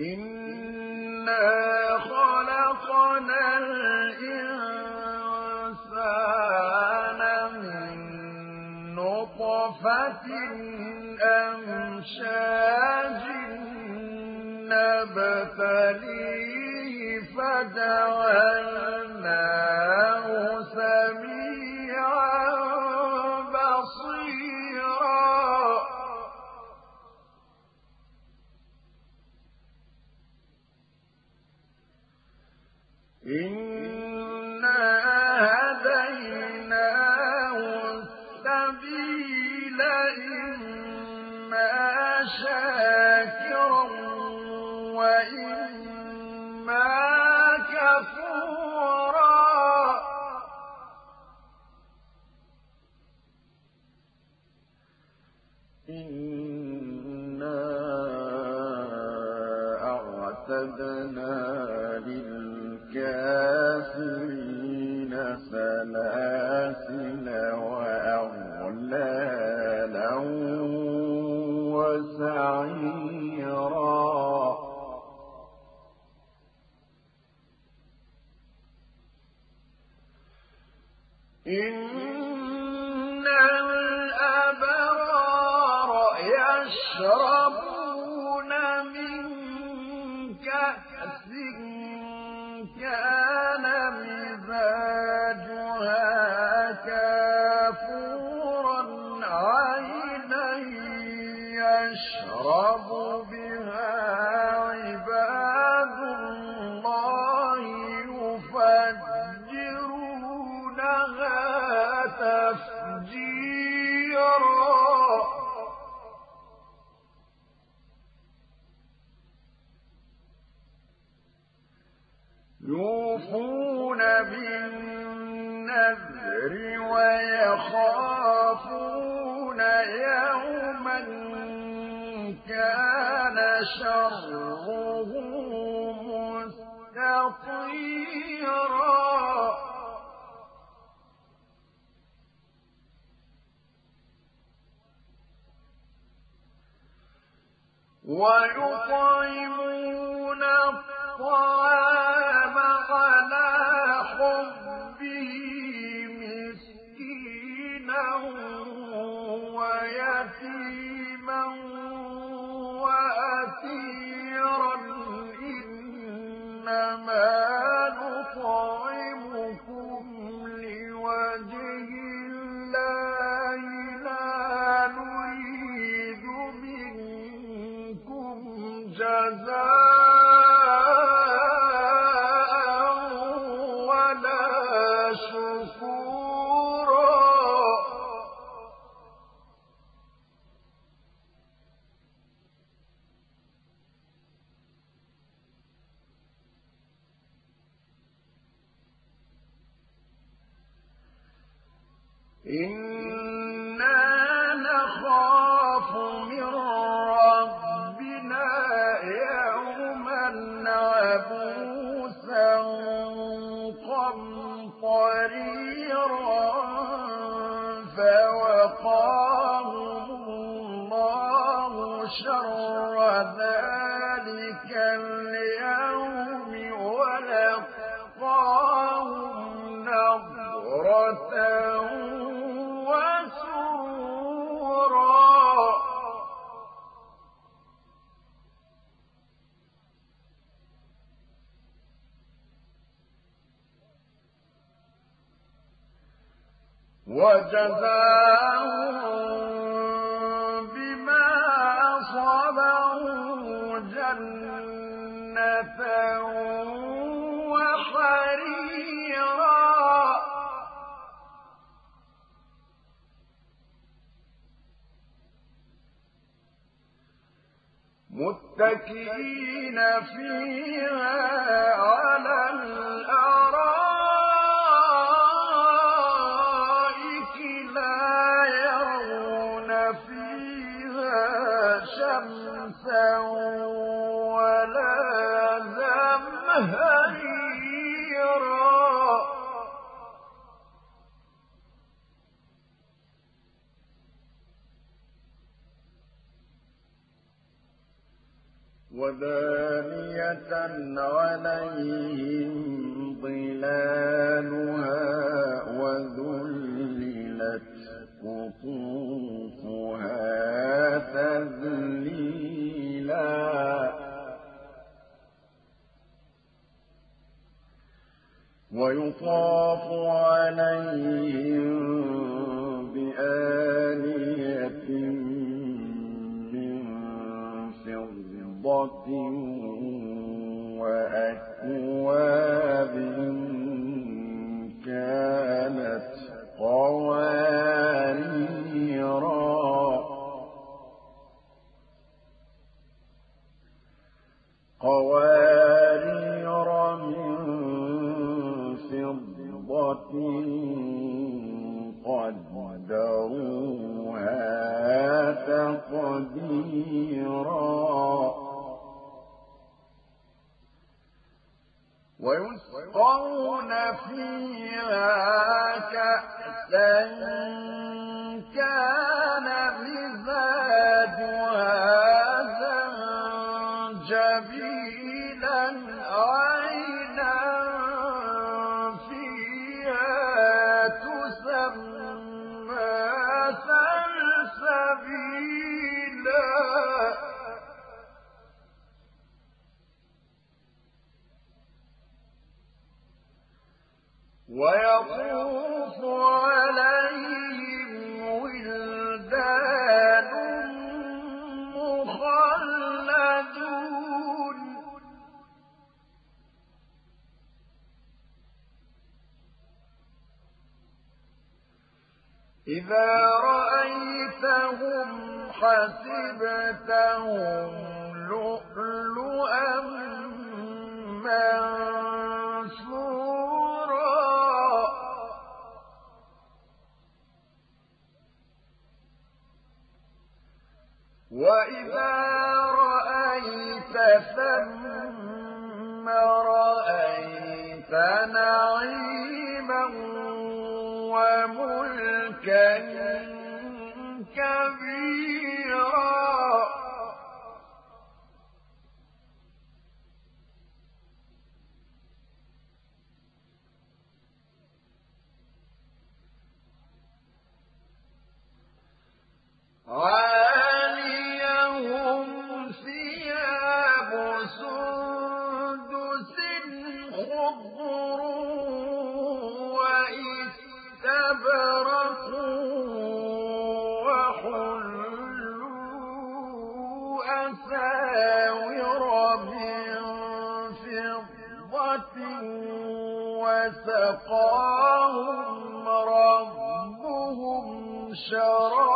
إنا خلقنا الإنسان من نطفة أمشاج نبتليه فجعلناه شاكرا وإما كفورا. إنا أعتدنا للكافرين. يشربون كان شره مستطيرا. ويطعمون الطعام على حبه مسكينا ويتيما. وجزاهم بما صبروا جنة متكئين فيها على الأرائك عليهم ظلالها وذللت قطوفها تذليلا. ويطاف عليهم بآلية فضة وأكواب كانت قواريرا. قوارير من فضة قدروها تقديرا. ويسقون فيها كأسا كان مزاجها زنجبيلا ويطوف عليهم ولدان مخلدون. إذا وسقاهم ربهم شرابا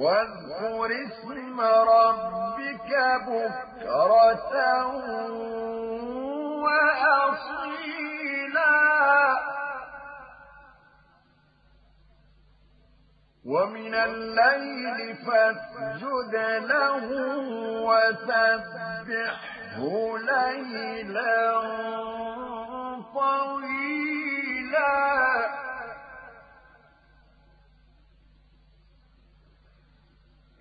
واذكر اسم ربك بكرة وأصيلا. ومن الليل فاسجد له وسبحه ليلا طويلا.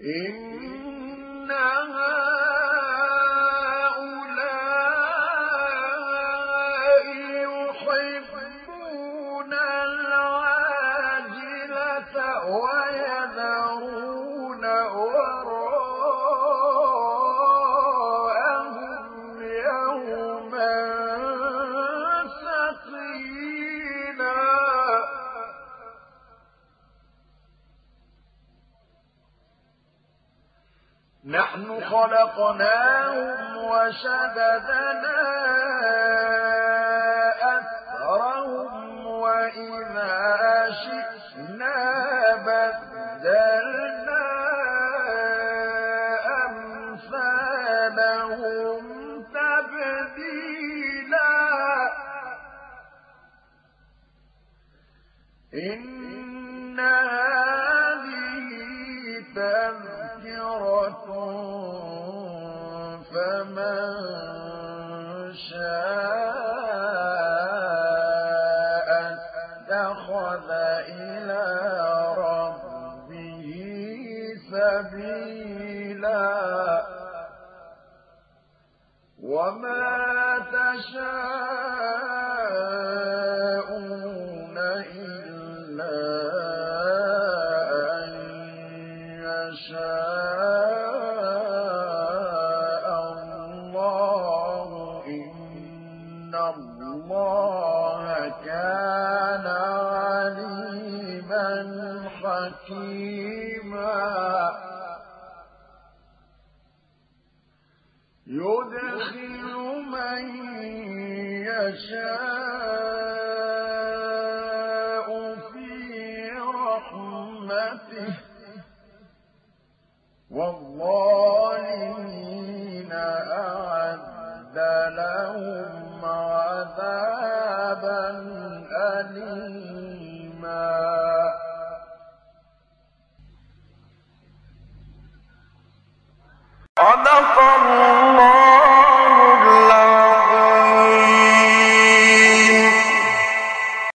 إن خلقناهم وشددنا أثرهم وإذا شئنا بدلنا أمثالهم تبديلا. سبيلا. وما تشاءون إلا أن يشاء الله. إن الله كان عليما حكيما. يدخل من يشاء في رحمته والظالمين